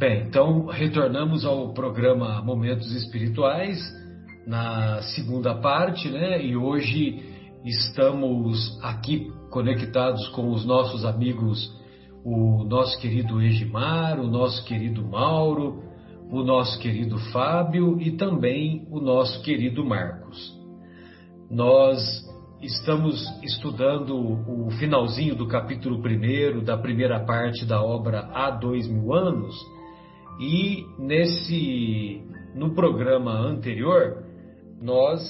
Bem, então retornamos ao programa Momentos Espirituais, na segunda parte, né? E hoje estamos aqui conectados com os nossos amigos, o nosso querido Egimar, o nosso querido Mauro, o nosso querido Fábio e também o nosso querido Marcos. Nós estamos estudando o finalzinho do capítulo primeiro da primeira parte da obra Há Dois Mil Anos e nesse no programa anterior nós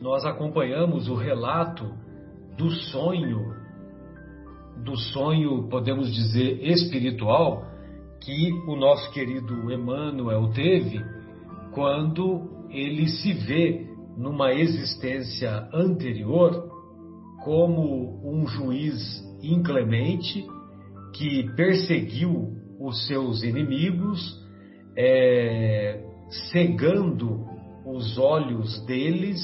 nós acompanhamos o relato do sonho do sonho podemos dizer espiritual que o nosso querido Emmanuel teve quando ele se vê numa existência anterior como um juiz inclemente que perseguiu os seus inimigos, é, cegando os olhos deles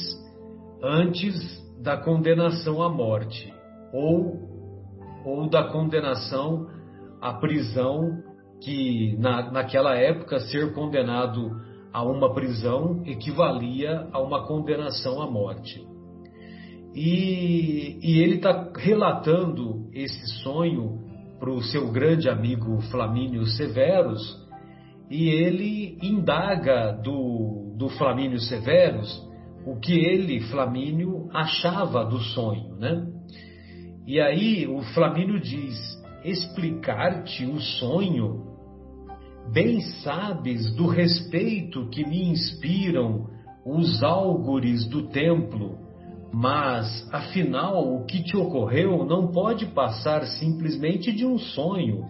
antes da condenação à morte ou, ou da condenação à prisão que na, naquela época ser condenado a uma prisão equivalia a uma condenação à morte. E, e ele está relatando esse sonho para o seu grande amigo Flamínio Severus, e ele indaga do, do Flamínio Severus o que ele, Flamínio, achava do sonho, né? E aí o Flamínio diz: explicar-te o sonho Bem sabes do respeito que me inspiram os álgures do templo, mas, afinal, o que te ocorreu não pode passar simplesmente de um sonho.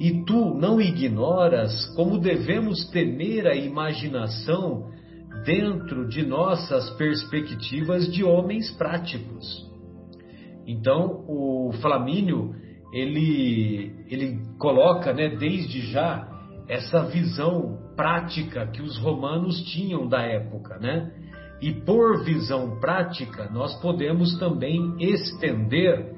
E tu não ignoras como devemos temer a imaginação dentro de nossas perspectivas de homens práticos. Então, o Flamínio, ele, ele coloca, né, desde já, essa visão prática que os romanos tinham da época, né? E por visão prática, nós podemos também estender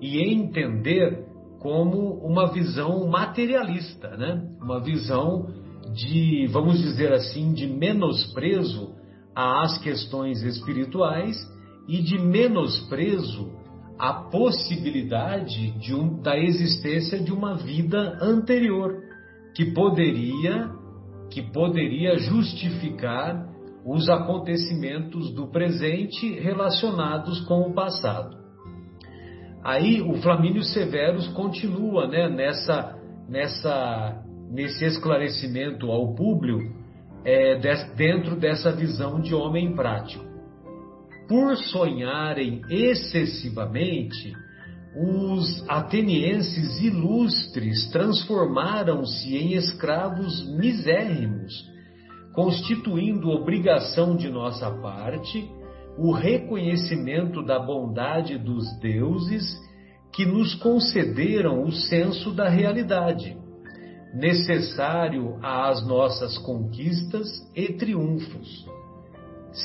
e entender como uma visão materialista, né? Uma visão de, vamos dizer assim, de menosprezo às questões espirituais e de menosprezo à possibilidade de um, da existência de uma vida anterior que poderia que poderia justificar os acontecimentos do presente relacionados com o passado. Aí o Flamínio Severus continua né, nessa, nessa, nesse esclarecimento ao público é, dentro dessa visão de homem prático. Por sonharem excessivamente, os atenienses ilustres transformaram-se em escravos misérrimos, constituindo obrigação de nossa parte o reconhecimento da bondade dos deuses que nos concederam o senso da realidade, necessário às nossas conquistas e triunfos.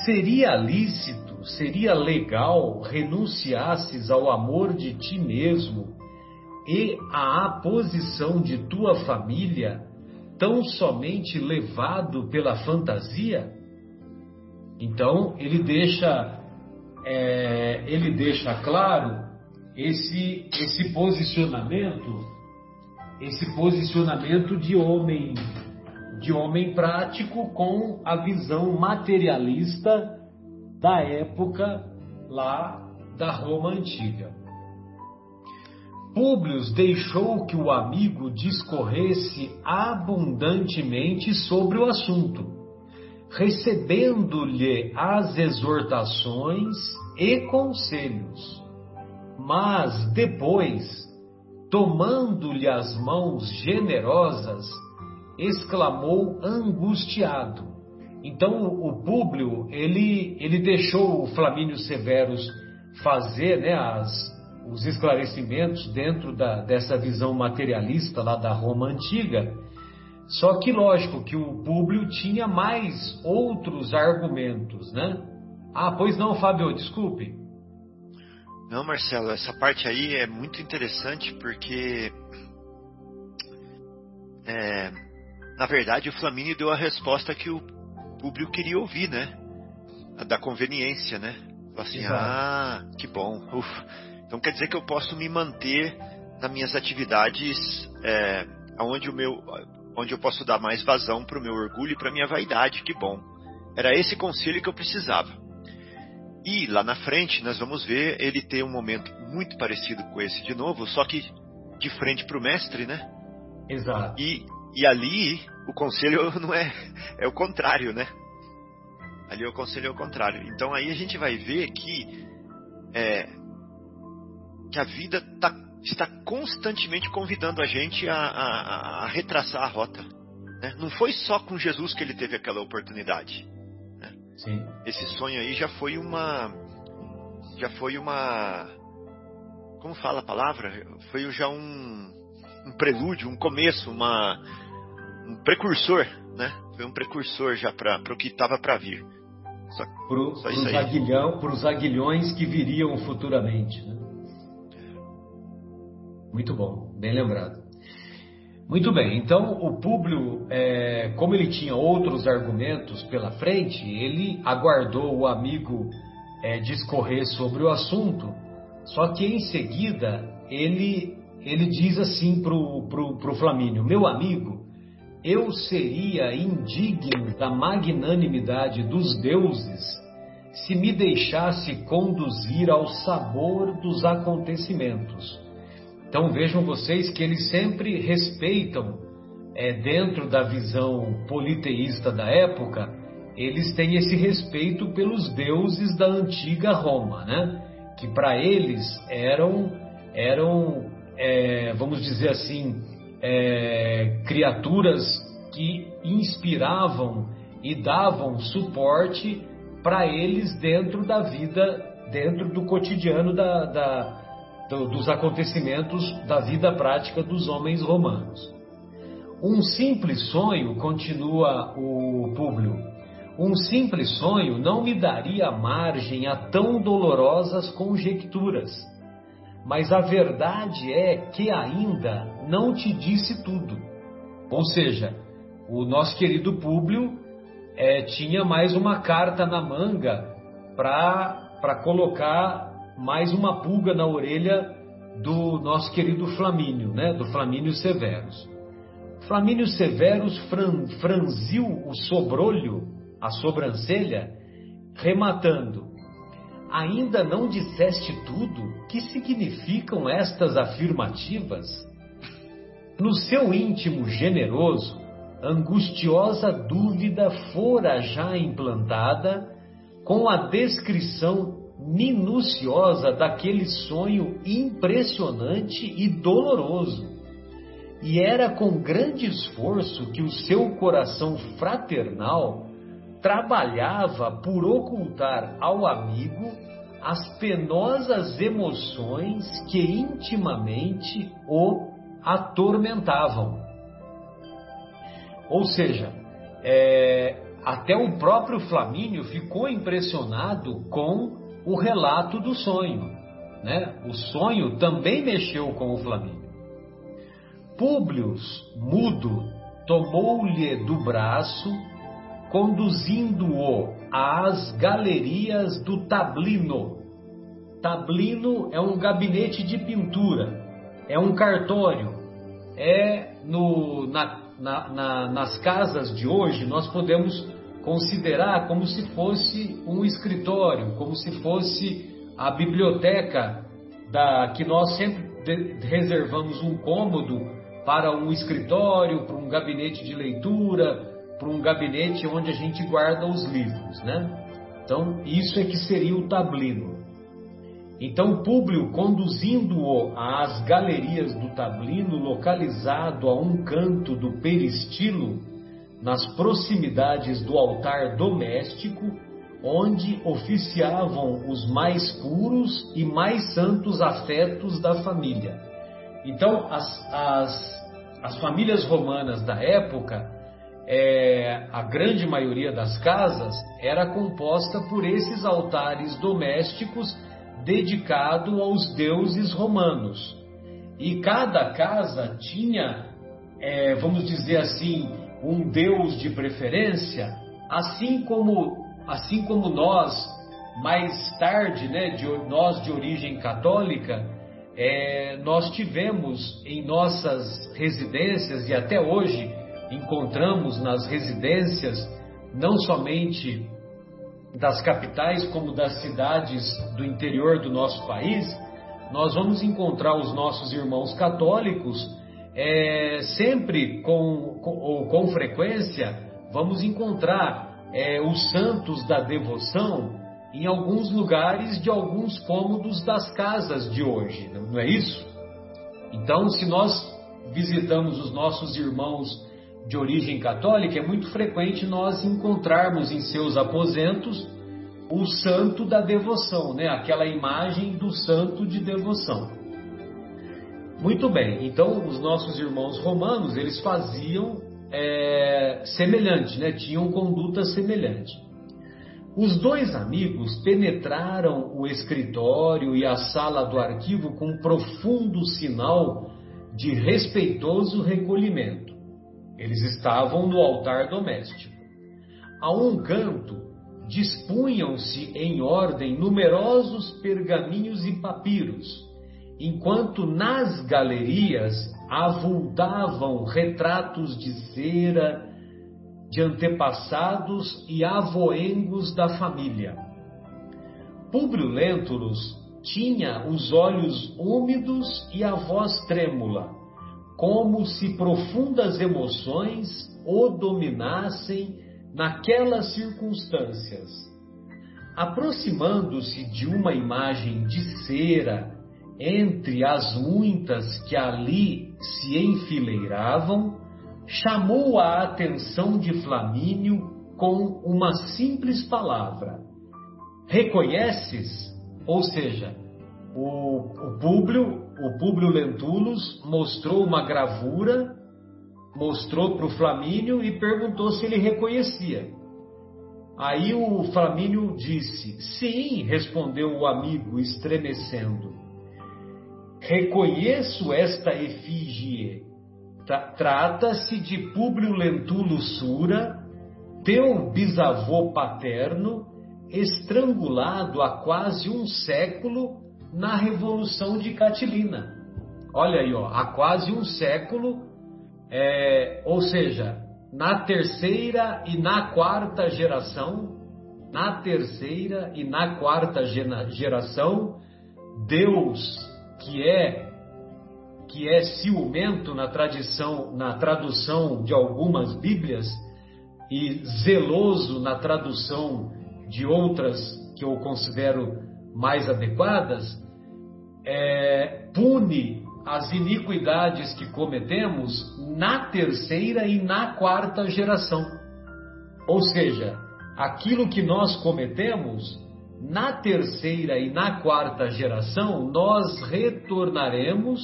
Seria lícito, seria legal renunciasses ao amor de ti mesmo e à posição de tua família, tão somente levado pela fantasia? Então ele deixa é, ele deixa claro esse esse posicionamento esse posicionamento de homem de homem prático com a visão materialista da época lá da Roma antiga. Públio deixou que o amigo discorresse abundantemente sobre o assunto, recebendo-lhe as exortações e conselhos. Mas depois, tomando-lhe as mãos generosas, exclamou angustiado. Então o Públio ele, ele deixou o Flamínio Severus fazer né, as, os esclarecimentos dentro da, dessa visão materialista lá da Roma antiga. Só que lógico que o Públio tinha mais outros argumentos, né? Ah, pois não, Fábio, desculpe. Não, Marcelo, essa parte aí é muito interessante porque é, na verdade, o Flamínio deu a resposta que o público queria ouvir, né? A da conveniência, né? Assim, Exato. ah, que bom. Uf. Então quer dizer que eu posso me manter nas minhas atividades é, onde, o meu, onde eu posso dar mais vazão para o meu orgulho e para minha vaidade, que bom. Era esse conselho que eu precisava. E lá na frente nós vamos ver ele ter um momento muito parecido com esse de novo, só que de frente para o mestre, né? Exato. E, e ali o conselho não é é o contrário, né? Ali o conselho é o contrário. Então aí a gente vai ver que é, que a vida tá, está constantemente convidando a gente a, a, a retraçar a rota. Né? Não foi só com Jesus que ele teve aquela oportunidade. Sim. Esse sonho aí já foi uma. Já foi uma. Como fala a palavra? Foi já um, um prelúdio, um começo, uma, um precursor, né? Foi um precursor já para o que estava para vir. Para os aguilhões que viriam futuramente. Né? Muito bom, bem lembrado. Muito bem, então o Públio, é, como ele tinha outros argumentos pela frente, ele aguardou o amigo é, discorrer sobre o assunto, só que em seguida ele, ele diz assim para o pro, pro Flamínio: Meu amigo, eu seria indigno da magnanimidade dos deuses se me deixasse conduzir ao sabor dos acontecimentos então vejam vocês que eles sempre respeitam, é, dentro da visão politeísta da época, eles têm esse respeito pelos deuses da antiga Roma, né? Que para eles eram, eram é, vamos dizer assim, é, criaturas que inspiravam e davam suporte para eles dentro da vida, dentro do cotidiano da, da, dos acontecimentos da vida prática dos homens romanos. Um simples sonho, continua o Públio, um simples sonho não me daria margem a tão dolorosas conjecturas. Mas a verdade é que ainda não te disse tudo. Ou seja, o nosso querido Públio é, tinha mais uma carta na manga para colocar mais uma pulga na orelha do nosso querido Flamínio, né? do Flamínio Severus. Flamínio Severus fran, franziu o sobrolho, a sobrancelha, rematando: Ainda não disseste tudo? Que significam estas afirmativas? No seu íntimo generoso, angustiosa dúvida fora já implantada com a descrição minuciosa daquele sonho impressionante e doloroso. E era com grande esforço que o seu coração fraternal trabalhava por ocultar ao amigo as penosas emoções que intimamente o atormentavam. Ou seja, é, até o próprio Flamínio ficou impressionado com o relato do sonho. Né? O sonho também mexeu com o Flamínio. Públio, mudo, tomou-lhe do braço, conduzindo-o às galerias do Tablino. Tablino é um gabinete de pintura, é um cartório, é no, na, na, na, nas casas de hoje nós podemos considerar como se fosse um escritório, como se fosse a biblioteca da que nós sempre de, reservamos um cômodo para um escritório, para um gabinete de leitura, para um gabinete onde a gente guarda os livros, né? Então, isso é que seria o tablino. Então, Públio, conduzindo-o às galerias do tablino, localizado a um canto do peristilo, nas proximidades do altar doméstico, onde oficiavam os mais puros e mais santos afetos da família. Então, as, as, as famílias romanas da época, é, a grande maioria das casas era composta por esses altares domésticos dedicados aos deuses romanos. E cada casa tinha é, vamos dizer assim, um Deus de preferência, assim como, assim como nós, mais tarde, né, de, nós de origem católica, é, nós tivemos em nossas residências e até hoje encontramos nas residências, não somente das capitais, como das cidades do interior do nosso país, nós vamos encontrar os nossos irmãos católicos é, sempre com, com, ou com frequência, vamos encontrar é, os santos da devoção em alguns lugares de alguns cômodos das casas de hoje, não é isso? Então, se nós visitamos os nossos irmãos de origem católica, é muito frequente nós encontrarmos em seus aposentos o santo da devoção, né? Aquela imagem do santo de devoção. Muito bem. Então, os nossos irmãos romanos eles faziam é, semelhante, né? Tinham conduta semelhante. Os dois amigos penetraram o escritório e a sala do arquivo com um profundo sinal de respeitoso recolhimento. Eles estavam no altar doméstico. A um canto, dispunham-se em ordem numerosos pergaminhos e papiros, enquanto nas galerias avultavam retratos de cera, de antepassados e avoengos da família. Públio Lentulus tinha os olhos úmidos e a voz trêmula, como se profundas emoções o dominassem naquelas circunstâncias. Aproximando-se de uma imagem de cera entre as muitas que ali se enfileiravam, chamou a atenção de Flamínio com uma simples palavra: Reconheces? Ou seja, o, o Públio, o Públio Lentulus mostrou uma gravura, mostrou para o Flamínio e perguntou se ele reconhecia. Aí o Flamínio disse: Sim, respondeu o amigo, estremecendo. Reconheço esta efígie Trata-se de Públio Lentulus Sura, teu bisavô paterno, estrangulado há quase um século na Revolução de Catilina. Olha aí, ó, há quase um século, é, ou seja, na terceira e na quarta geração, na terceira e na quarta geração, Deus, que é que é ciumento na tradição, na tradução de algumas Bíblias e zeloso na tradução de outras que eu considero mais adequadas, é, pune as iniquidades que cometemos na terceira e na quarta geração. Ou seja, aquilo que nós cometemos na terceira e na quarta geração, nós retornaremos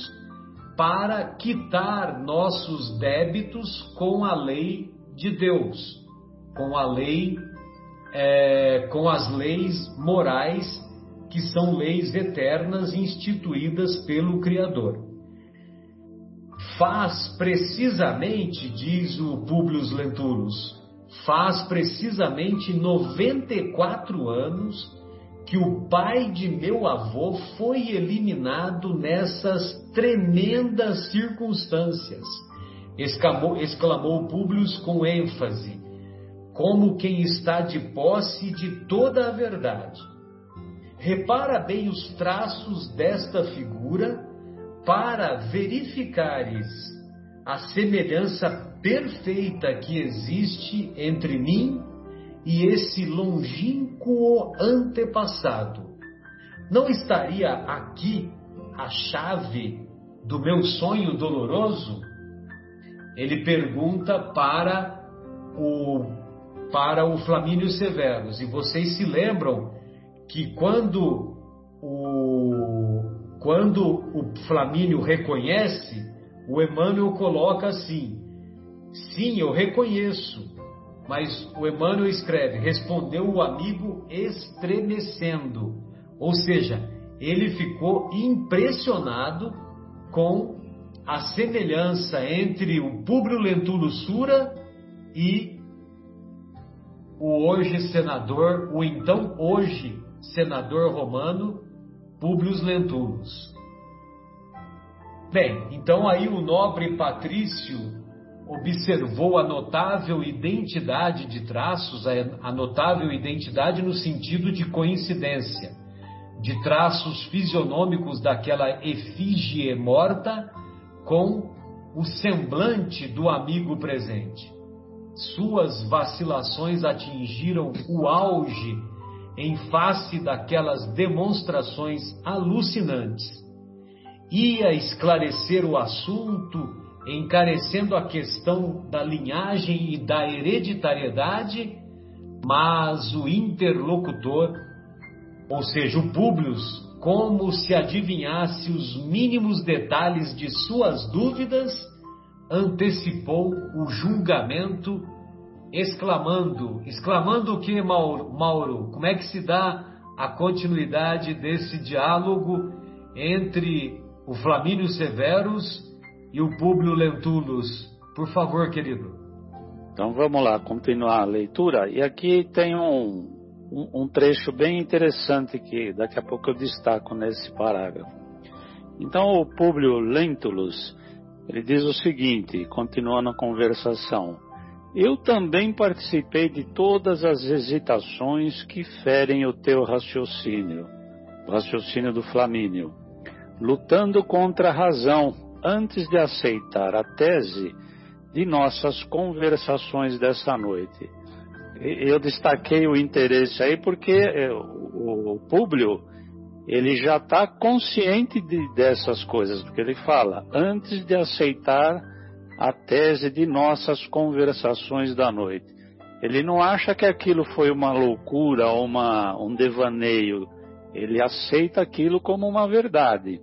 para quitar nossos débitos com a lei de Deus, com a lei, é, com as leis morais que são leis eternas instituídas pelo Criador. Faz precisamente, diz o Publius Lentulus, faz precisamente 94 anos que o pai de meu avô foi eliminado nessas tremendas circunstâncias, exclamou, exclamou Públio com ênfase, como quem está de posse de toda a verdade. Repara bem os traços desta figura para verificares a semelhança perfeita que existe entre mim e esse longínquo antepassado. Não estaria aqui a chave do meu sonho doloroso? Ele pergunta para o para o Flamínio Severus. E vocês se lembram que quando o quando o Flamínio reconhece, o Emmanuel coloca assim: Sim, eu reconheço. Mas o Emmanuel escreve: respondeu o amigo estremecendo. Ou seja, ele ficou impressionado com a semelhança entre o Públio Lentulus Sura e o hoje senador, o então hoje senador romano Públio Lentulus. Bem, então aí o nobre patrício observou a notável identidade de traços, a notável identidade no sentido de coincidência, de traços fisionômicos daquela efígie morta com o semblante do amigo presente. Suas vacilações atingiram o auge em face daquelas demonstrações alucinantes. Ia esclarecer o assunto encarecendo a questão da linhagem e da hereditariedade, mas o interlocutor, ou seja, o Públios, como se adivinhasse os mínimos detalhes de suas dúvidas, antecipou o julgamento, exclamando, exclamando o que, Mauro, Mauro? Como é que se dá a continuidade desse diálogo entre o Flamínio Severus e o Públio Lentulus. Por favor, querido. Então vamos lá, continuar a leitura. E aqui tem um, um, um trecho bem interessante que daqui a pouco eu destaco nesse parágrafo. Então o Públio Lentulus, ele diz o seguinte, continuando a conversação. Eu também participei de todas as hesitações que ferem o teu raciocínio, o raciocínio do Flamínio, lutando contra a razão antes de aceitar a tese de nossas conversações dessa noite. Eu destaquei o interesse aí porque é, o Públio ele já está consciente de, dessas coisas, porque ele fala antes de aceitar a tese de nossas conversações da noite. Ele não acha que aquilo foi uma loucura ou uma, um devaneio. Ele aceita aquilo como uma verdade.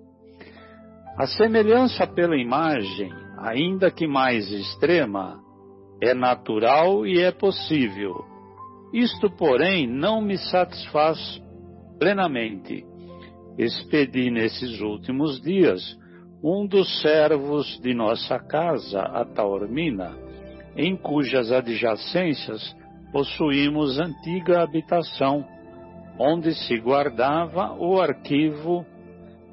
A semelhança pela imagem, ainda que mais extrema, é natural e é possível. Isto, porém, não me satisfaz plenamente. Expedi nesses últimos dias um dos servos de nossa casa, a Taormina, em cujas adjacências possuímos antiga habitação, onde se guardava o arquivo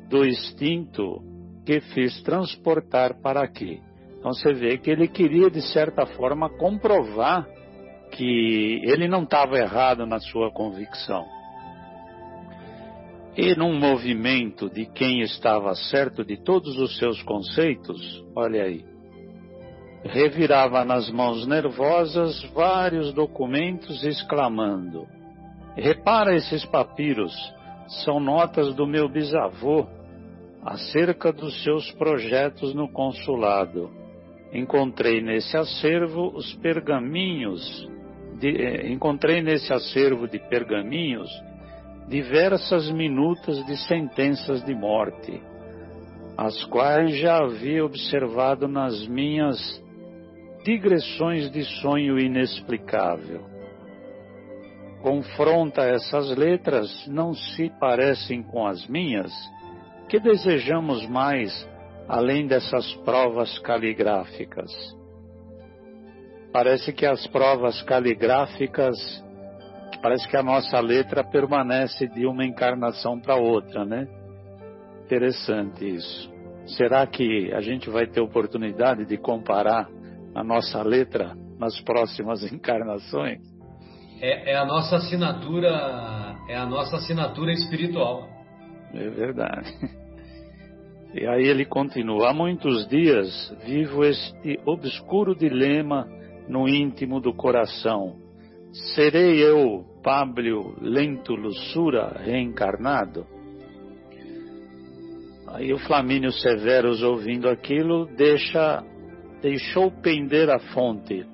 do extinto que fiz transportar para aqui. Então você vê que ele queria, de certa forma, comprovar que ele não estava errado na sua convicção. E num movimento de quem estava certo de todos os seus conceitos, olha aí, revirava nas mãos nervosas vários documentos, exclamando: Repara esses papiros, são notas do meu bisavô acerca dos seus projetos no consulado. Encontrei nesse acervo os pergaminhos, de, eh, encontrei nesse acervo de pergaminhos diversas minutas de sentenças de morte, as quais já havia observado nas minhas digressões de sonho inexplicável. Confronta essas letras, não se parecem com as minhas, que desejamos mais além dessas provas caligráficas? Parece que as provas caligráficas, parece que a nossa letra permanece de uma encarnação para outra, né? Interessante isso. Será que a gente vai ter oportunidade de comparar a nossa letra nas próximas encarnações? É, é a nossa assinatura, é a nossa assinatura espiritual. É verdade. E aí ele continua: Há muitos dias vivo este obscuro dilema no íntimo do coração. Serei eu, Pablo Lentulus Sura, reencarnado? Aí o Flamínio Severus, ouvindo aquilo, deixa, deixou pender a fonte,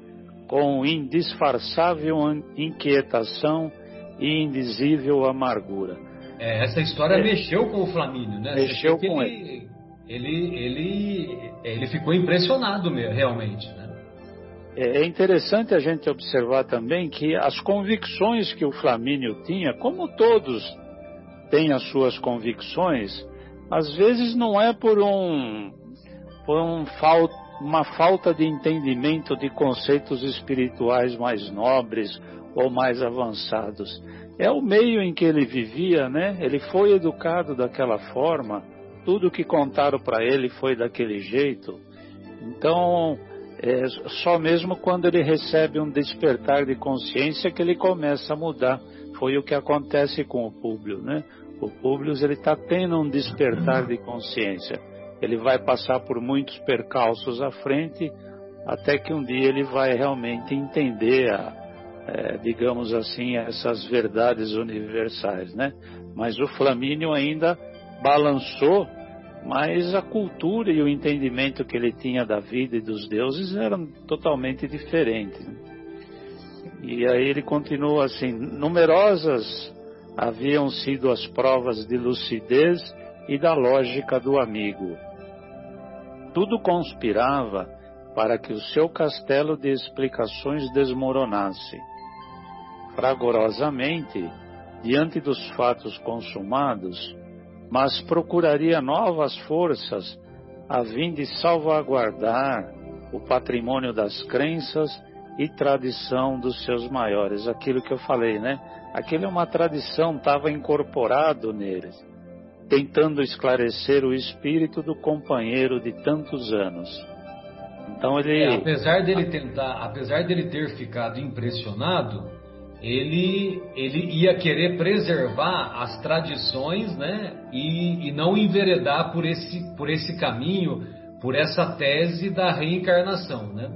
com indisfarçável inquietação e indizível amargura. É, essa história é. mexeu com o Flamínio, né? Mexeu com ele. Ele, ele, ele ficou impressionado realmente, né? É, é interessante a gente observar também que as convicções que o Flamínio tinha, como todos têm as suas convicções, às vezes não é por um por um fal uma falta de entendimento de conceitos espirituais mais nobres ou mais avançados. É o meio em que ele vivia, né? Ele foi educado daquela forma, tudo que contaram para ele foi daquele jeito. Então, é só mesmo quando ele recebe um despertar de consciência que ele começa a mudar. Foi o que acontece com o Públio, né? O Públio ele está tendo um despertar de consciência. Ele vai passar por muitos percalços à frente, até que um dia ele vai realmente entender, a, é, digamos assim, essas verdades universais, né? Mas o Flamínio ainda balançou mas a cultura e o entendimento que ele tinha da vida e dos deuses eram totalmente diferentes. E aí ele continua assim: numerosas haviam sido as provas de lucidez e da lógica do amigo. Tudo conspirava para que o seu castelo de explicações desmoronasse. Fragorosamente, diante dos fatos consumados, mas procuraria novas forças a fim de salvaguardar o patrimônio das crenças e tradição dos seus maiores. Aquilo que eu falei, né? Aquilo é uma tradição, estava incorporado neles, tentando esclarecer o espírito do companheiro de tantos anos. Então ele, é, apesar dele tentar, apesar dele ter ficado impressionado, ele, ele ia querer preservar as tradições, né? E, e não enveredar por esse, por esse caminho, por essa tese da reencarnação, né?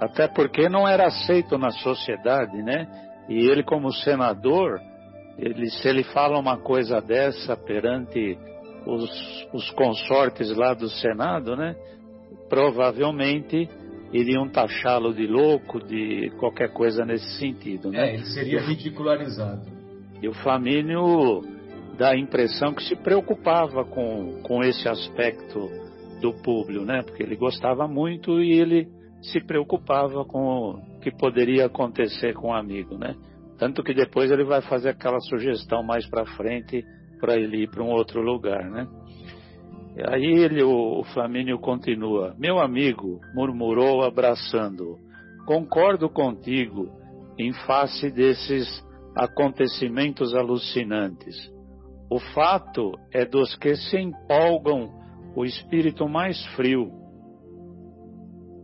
Até porque não era aceito na sociedade, né? E ele, como senador, ele, se ele fala uma coisa dessa perante os, os consortes lá do Senado, né? Provavelmente iriam taxá-lo de louco, de qualquer coisa nesse sentido. Né? É, ele seria ridicularizado. E o Flamínio dá a impressão que se preocupava com, com esse aspecto do público, né? Porque ele gostava muito e ele se preocupava com o que poderia acontecer com o amigo, né? Tanto que depois ele vai fazer aquela sugestão mais para frente para ele ir para um outro lugar, né? Aí ele, o, o Flamínio continua: Meu amigo, murmurou abraçando, concordo contigo em face desses acontecimentos alucinantes. O fato é dos que se empolgam o espírito mais frio.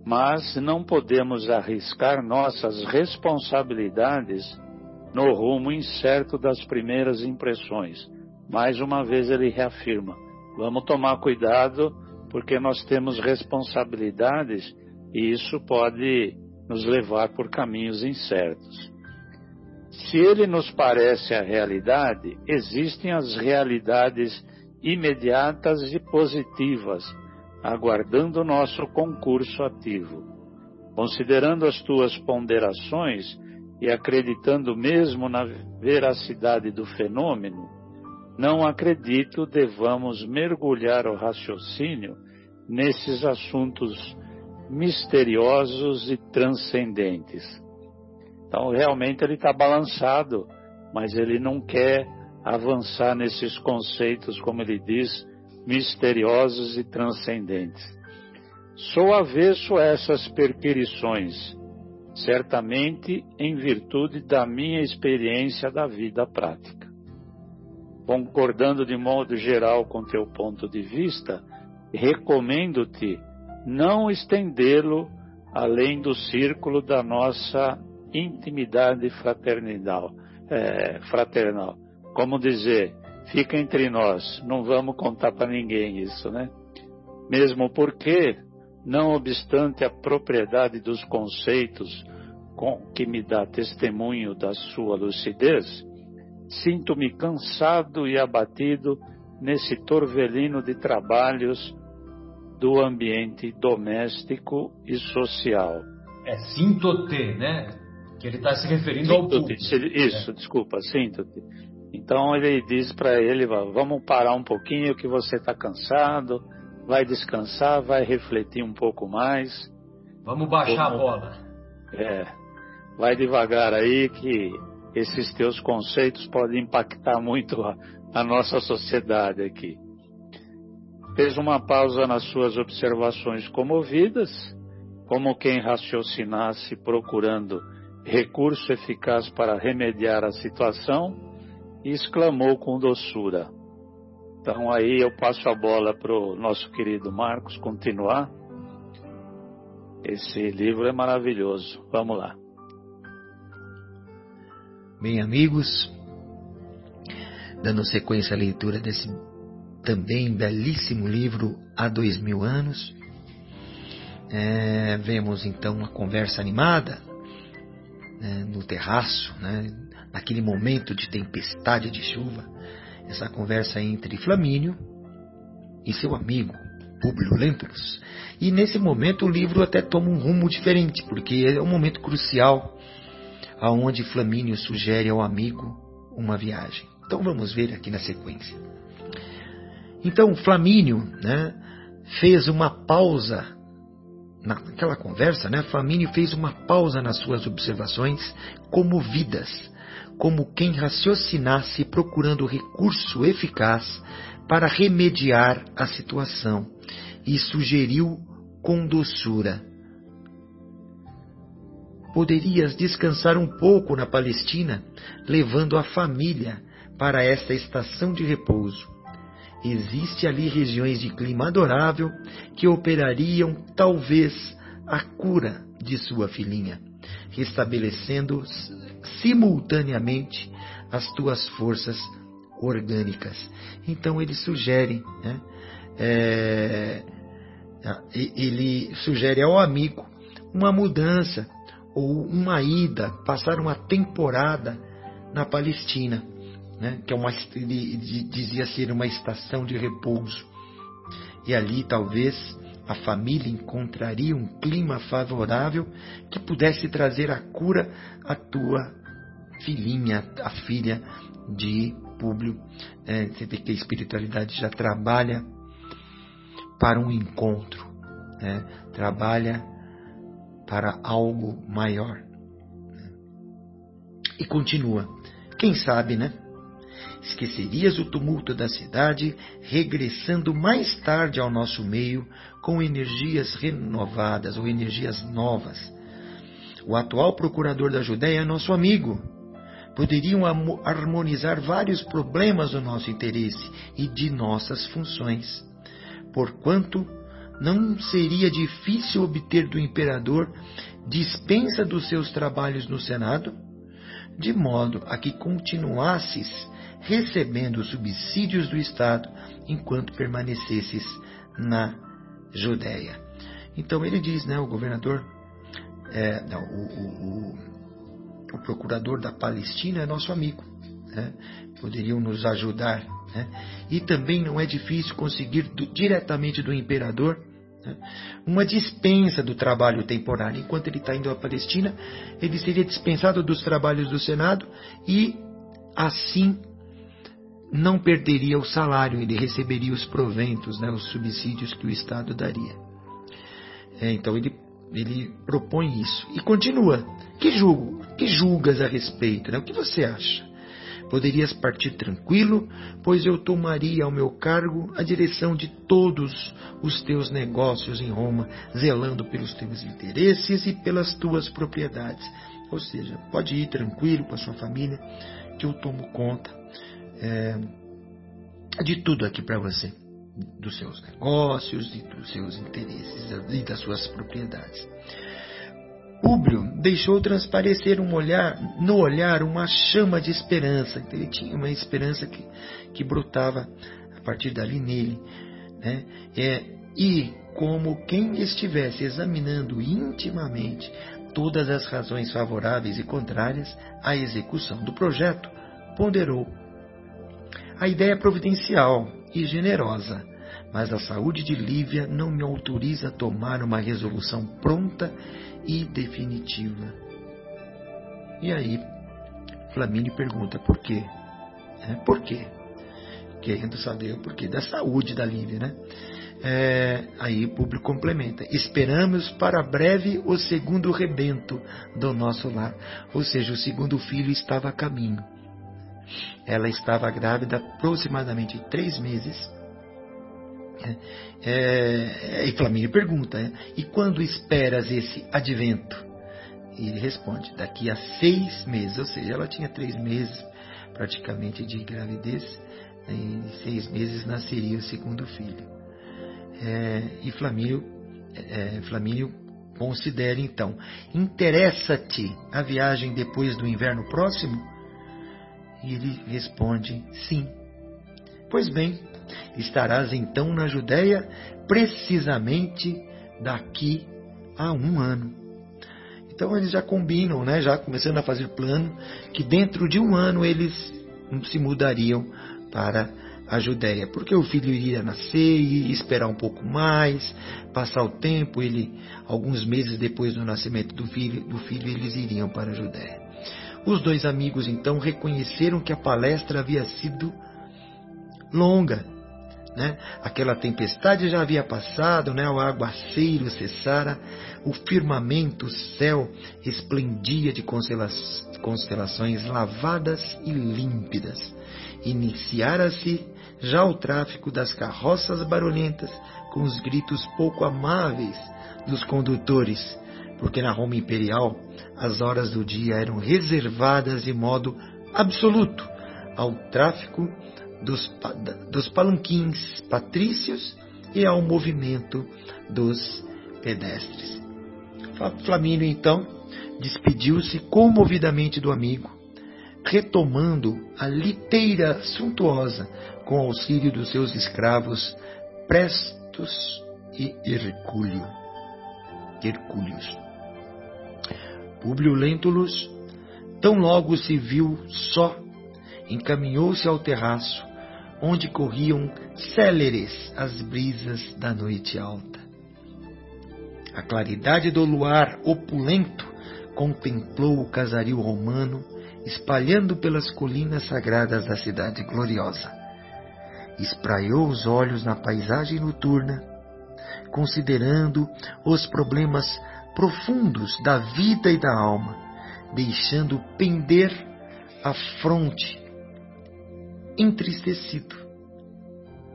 Mas não podemos arriscar nossas responsabilidades no rumo incerto das primeiras impressões. Mais uma vez ele reafirma Vamos tomar cuidado, porque nós temos responsabilidades e isso pode nos levar por caminhos incertos. Se ele nos parece a realidade, existem as realidades imediatas e positivas, aguardando nosso concurso ativo. Considerando as tuas ponderações e acreditando mesmo na veracidade do fenômeno, não acredito devamos mergulhar o raciocínio nesses assuntos misteriosos e transcendentes. Então, realmente, ele está balançado, mas ele não quer avançar nesses conceitos, como ele diz, misteriosos e transcendentes. Sou avesso a essas perquirições, certamente em virtude da minha experiência da vida prática concordando de modo geral com teu ponto de vista, recomendo-te não estendê-lo além do círculo da nossa intimidade fraternal. É, fraternal. Como dizer, fica entre nós, não vamos contar para ninguém isso, né? Mesmo porque, não obstante a propriedade dos conceitos com que me dá testemunho da sua lucidez, Sinto-me cansado e abatido nesse torvelino de trabalhos do ambiente doméstico e social. É sinto-te, né? Que ele está se referindo ao público. Isso, é. desculpa, sinto-te. Então ele diz para ele: vamos parar um pouquinho que você está cansado, vai descansar, vai refletir um pouco mais. Vamos baixar vamos, a bola. É, vai devagar aí que esses teus conceitos podem impactar muito a, a nossa sociedade aqui. fez uma pausa nas suas observações comovidas, como quem raciocinasse procurando recurso eficaz para remediar a situação, e exclamou com doçura: então aí eu passo a bola para o nosso querido Marcos continuar. Esse livro é maravilhoso. Vamos lá. Bem, amigos, dando sequência à leitura desse também belíssimo livro Há Dois Mil Anos, é, vemos então uma conversa animada né, no terraço, né, naquele momento de tempestade de chuva essa conversa entre Flamínio e seu amigo Públio Lentulus. E nesse momento o livro até toma um rumo diferente, porque é um momento crucial aonde Flamínio sugere ao amigo uma viagem. Então vamos ver aqui na sequência. Então Flamínio né, fez uma pausa naquela conversa, né? Flamínio fez uma pausa nas suas observações comovidas como quem raciocinasse procurando recurso eficaz para remediar a situação e sugeriu com doçura: Poderias descansar um pouco na Palestina, levando a família para esta estação de repouso. Existe ali regiões de clima adorável que operariam talvez a cura de sua filhinha, restabelecendo simultaneamente as tuas forças orgânicas. Então ele sugere, né, é, ele sugere ao amigo uma mudança ou uma ida, passar uma temporada na Palestina, né, que é uma, ele dizia ser uma estação de repouso. E ali talvez a família encontraria um clima favorável que pudesse trazer a cura à tua filhinha, a filha de Públio. É, você vê que a espiritualidade já trabalha para um encontro, né? trabalha para algo maior. E continua. Quem sabe, né? Esquecerias o tumulto da cidade, regressando mais tarde ao nosso meio com energias renovadas ou energias novas. O atual procurador da Judéia é nosso amigo, poderiam harmonizar vários problemas do nosso interesse e de nossas funções. Porquanto não seria difícil obter do imperador dispensa dos seus trabalhos no Senado, de modo a que continuasses recebendo os subsídios do Estado enquanto permanecesses na Judéia. Então ele diz, né, o governador, é, não, o, o, o procurador da Palestina é nosso amigo. Né? Poderiam nos ajudar. Né? E também não é difícil conseguir do, diretamente do imperador? Uma dispensa do trabalho temporário. Enquanto ele está indo à Palestina, ele seria dispensado dos trabalhos do Senado e assim não perderia o salário, ele receberia os proventos, né, os subsídios que o Estado daria. É, então ele, ele propõe isso. E continua. Que julgo? Que julgas a respeito? Né? O que você acha? Poderias partir tranquilo, pois eu tomaria ao meu cargo a direção de todos os teus negócios em Roma, zelando pelos teus interesses e pelas tuas propriedades. Ou seja, pode ir tranquilo com a sua família, que eu tomo conta é, de tudo aqui para você, dos seus negócios, e dos seus interesses e das suas propriedades. Públio deixou transparecer um olhar, no olhar uma chama de esperança. Ele tinha uma esperança que, que brotava a partir dali nele. Né? É, e como quem estivesse examinando intimamente todas as razões favoráveis e contrárias à execução do projeto, ponderou. A ideia é providencial e generosa, mas a saúde de Lívia não me autoriza a tomar uma resolução pronta e definitiva. E aí, Flamínio pergunta por quê? É, por quê? Querendo saber o porquê da saúde da Lívia, né? É, aí o público complementa: Esperamos para breve o segundo rebento do nosso lar. Ou seja, o segundo filho estava a caminho. Ela estava grávida aproximadamente três meses É, e Flamínio pergunta? E quando esperas esse advento? E ele responde: Daqui a seis meses. Ou seja, ela tinha três meses praticamente de gravidez. Em seis meses nasceria o segundo filho. É, e Flamínio, é, Flamínio considera então: Interessa-te a viagem depois do inverno próximo? E ele responde: Sim. Pois bem, estarás então na Judéia precisamente daqui a um ano. Então eles já combinam, né, já começando a fazer plano, que dentro de um ano eles se mudariam para a Judéia, porque o filho iria nascer e esperar um pouco mais, passar o tempo, ele alguns meses depois do nascimento do filho, do filho eles iriam para a Judéia. Os dois amigos então reconheceram que a palestra havia sido longa. Né? Aquela tempestade já havia passado, né? o aguaceiro cessara, o firmamento, o céu resplendia de constelações lavadas e límpidas. Iniciara-se já o tráfico das carroças barulhentas, com os gritos pouco amáveis dos condutores, porque na Roma imperial as horas do dia eram reservadas de modo absoluto ao tráfico dos, dos palanquins patrícios e ao movimento dos pedestres. Flamínio, então, despediu-se comovidamente do amigo, retomando a liteira suntuosa com auxílio dos seus escravos Prestos e Hercúleo. Hercúleos. Públio Lentulus, tão logo se viu só, encaminhou-se ao terraço, onde corriam céleres as brisas da noite alta. A claridade do luar opulento contemplou o casario romano espalhando pelas colinas sagradas da cidade gloriosa. Espraiou os olhos na paisagem noturna, considerando os problemas profundos da vida e da alma, deixando pender a fronte entristecido.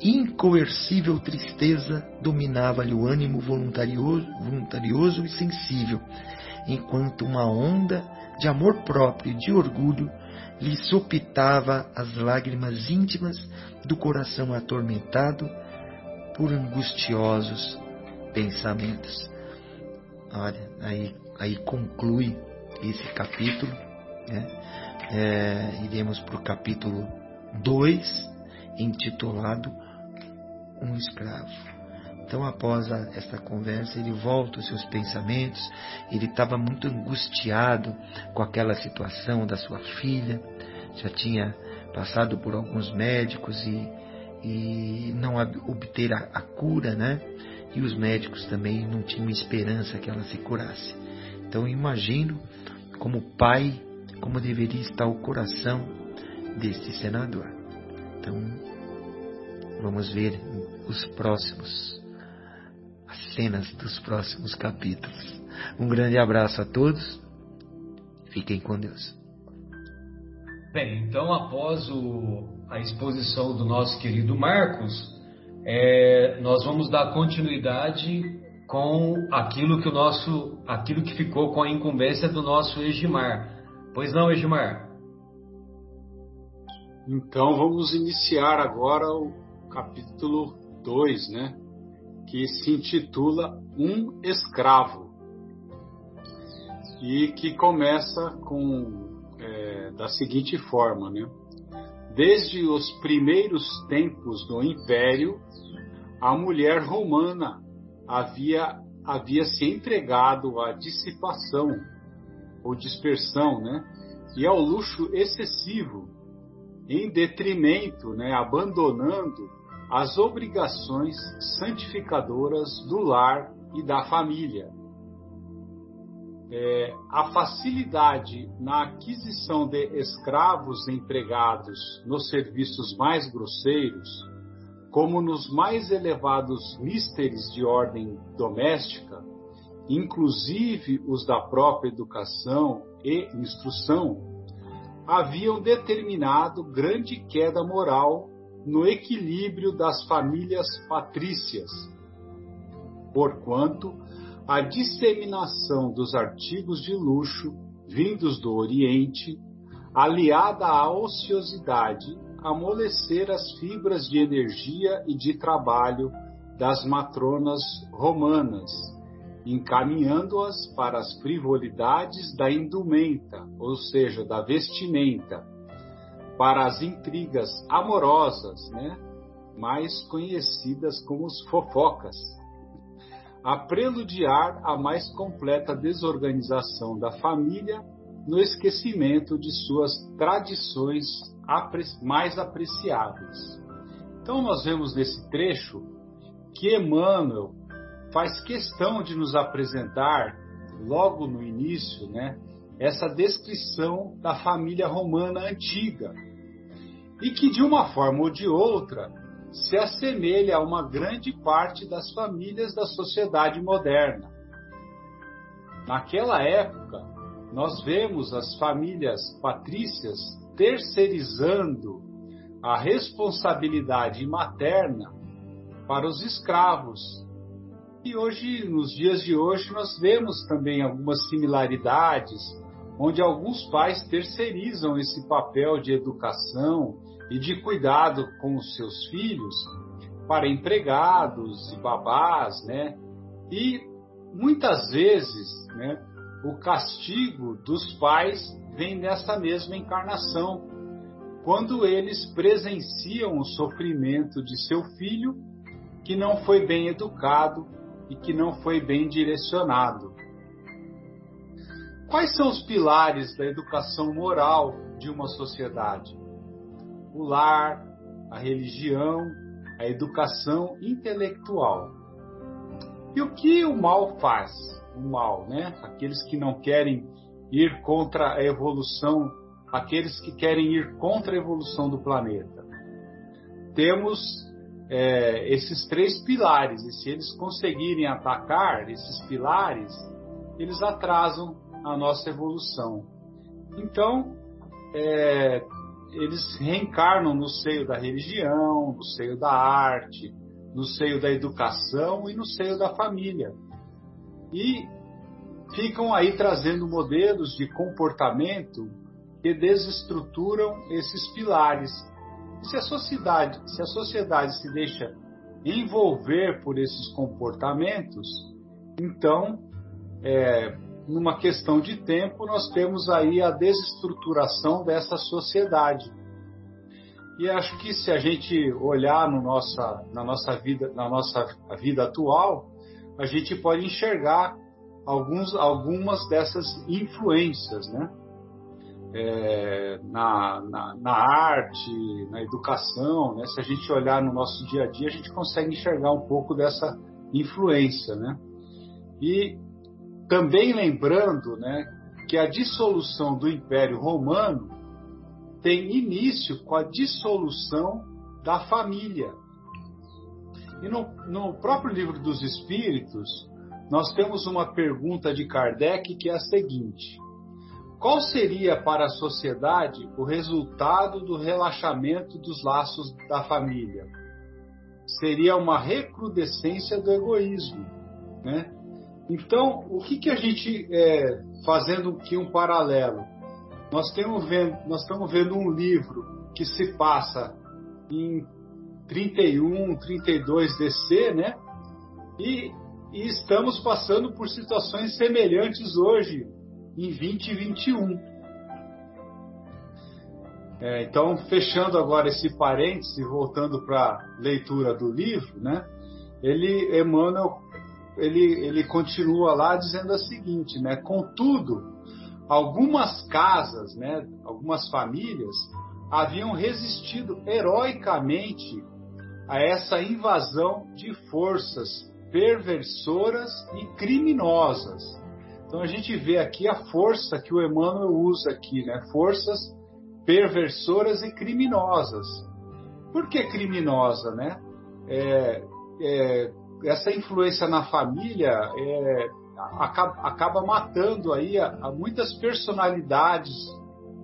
Incoercível tristeza dominava-lhe o ânimo voluntarioso, voluntarioso e sensível, enquanto uma onda de amor próprio e de orgulho lhe sopitava as lágrimas íntimas do coração atormentado por angustiosos pensamentos. Olha, aí, aí conclui esse capítulo. Né? É, iremos para o capítulo 2, intitulado Um Escravo. Então, após a, esta conversa, ele volta aos seus pensamentos. Ele estava muito angustiado com aquela situação da sua filha. Já tinha passado por alguns médicos e, e não obter a, a cura, né? E os médicos também não tinham esperança que ela se curasse. Então, imagino como pai, como deveria estar o coração deste senador. Então, vamos ver os próximos, as cenas dos próximos capítulos. Um grande abraço a todos. Fiquem com Deus. Bem, então após o, a exposição do nosso querido Marcos, é, nós vamos dar continuidade com aquilo que o nosso, aquilo que ficou com a incumbência do nosso Egimar. Pois não, Egimar? Então vamos iniciar agora o capítulo 2, né? Que se intitula Um Escravo. E que começa com é, da seguinte forma, né? Desde os primeiros tempos do Império, a mulher romana havia, havia se entregado à dissipação ou dispersão, né? E ao luxo excessivo em detrimento, né, abandonando as obrigações santificadoras do lar e da família. É, a facilidade na aquisição de escravos empregados nos serviços mais grosseiros, como nos mais elevados místeres de ordem doméstica, inclusive os da própria educação e instrução, haviam determinado grande queda moral no equilíbrio das famílias patrícias, porquanto a disseminação dos artigos de luxo vindos do Oriente, aliada à ociosidade, amolecer as fibras de energia e de trabalho das matronas romanas, encaminhando-as para as frivolidades da indumenta, ou seja, da vestimenta, para as intrigas amorosas, né? mais conhecidas como os fofocas, a preludiar a mais completa desorganização da família no esquecimento de suas tradições mais apreciáveis. Então, nós vemos nesse trecho que Emmanuel faz questão de nos apresentar, logo no início, né, essa descrição da família romana antiga, e que de uma forma ou de outra se assemelha a uma grande parte das famílias da sociedade moderna. Naquela época, nós vemos as famílias patrícias terceirizando a responsabilidade materna para os escravos. E hoje, nos dias de hoje, nós vemos também algumas similaridades, onde alguns pais terceirizam esse papel de educação e de cuidado com os seus filhos para empregados e babás, né? E muitas vezes, né, o castigo dos pais vem nessa mesma encarnação, quando eles presenciam o sofrimento de seu filho que não foi bem educado e que não foi bem direcionado. Quais são os pilares da educação moral de uma sociedade? O lar, a religião, a educação intelectual. E o que o mal faz? O mal, né? Aqueles que não querem ir contra a evolução, aqueles que querem ir contra a evolução do planeta. Temos é, esses três pilares, e se eles conseguirem atacar esses pilares, eles atrasam a nossa evolução. Então, é, eles reencarnam no seio da religião, no seio da arte, no seio da educação e no seio da família. E ficam aí trazendo modelos de comportamento que desestruturam esses pilares se a sociedade, se a sociedade se deixa envolver por esses comportamentos, então, é, numa questão de tempo, nós temos aí a desestruturação dessa sociedade. E acho que se a gente olhar no nossa, na nossa vida, na nossa vida atual, a gente pode enxergar alguns, algumas dessas influências, né? É, na, na, na, arte, na educação, né? se a gente olhar no nosso dia a dia, a gente consegue enxergar um pouco dessa influência. Né? E também lembrando né, que a dissolução do Império Romano tem início com a dissolução da família. E no, no próprio livro dos Espíritos, nós temos uma pergunta de Kardec que é a seguinte: qual seria para a sociedade o resultado do relaxamento dos laços da família? Seria uma recrudescência do egoísmo, né? Então, o que, que a gente, é, fazendo aqui um paralelo, nós, temos vendo, nós estamos vendo um livro que se passa em 31, 32 DC, né? E, e estamos passando por situações semelhantes hoje, em 2021. É, então, fechando agora esse parêntese, voltando para a leitura do livro, né? Ele, Emmanuel, ele, ele continua lá dizendo a seguinte, né? Contudo, algumas casas, né? Algumas famílias haviam resistido heroicamente a essa invasão de forças perversoras e criminosas então a gente vê aqui a força que o Emmanuel usa aqui, né? Forças perversoras e criminosas. Por que criminosa, né? É, é, essa influência na família é, acaba, acaba, matando aí a, a muitas personalidades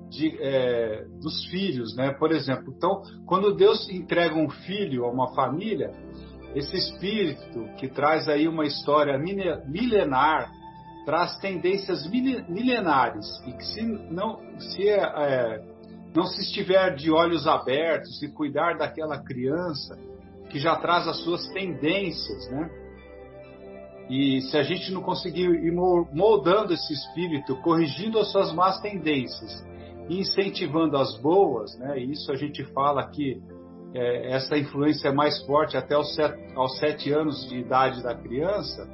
de, é, dos filhos, né? Por exemplo, então, quando Deus entrega um filho a uma família, esse espírito que traz aí uma história milenar, traz tendências milenares e que se não se é, é, não se estiver de olhos abertos e cuidar daquela criança que já traz as suas tendências, né? E se a gente não conseguir ir moldando esse espírito, corrigindo as suas más tendências, incentivando as boas, né? E isso a gente fala que é, essa influência é mais forte até aos sete, aos sete anos de idade da criança.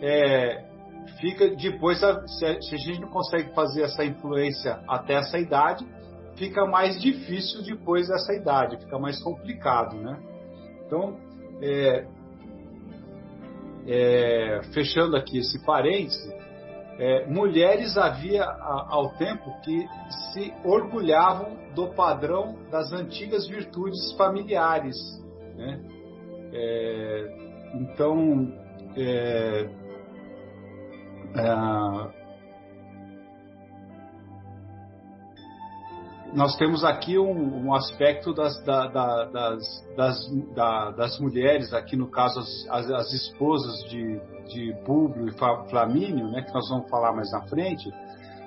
É, fica depois, se a gente não consegue fazer essa influência até essa idade, fica mais difícil depois dessa idade, fica mais complicado, né? Então, é, é, fechando aqui esse parêntese, é, mulheres havia ao tempo que se orgulhavam do padrão das antigas virtudes familiares. Né? É, então, é nós temos aqui um, um aspecto das, da, da, das, das, da, das, mulheres, aqui no caso as, as, esposas de, de Públio e Flamínio, né, que nós vamos falar mais na frente,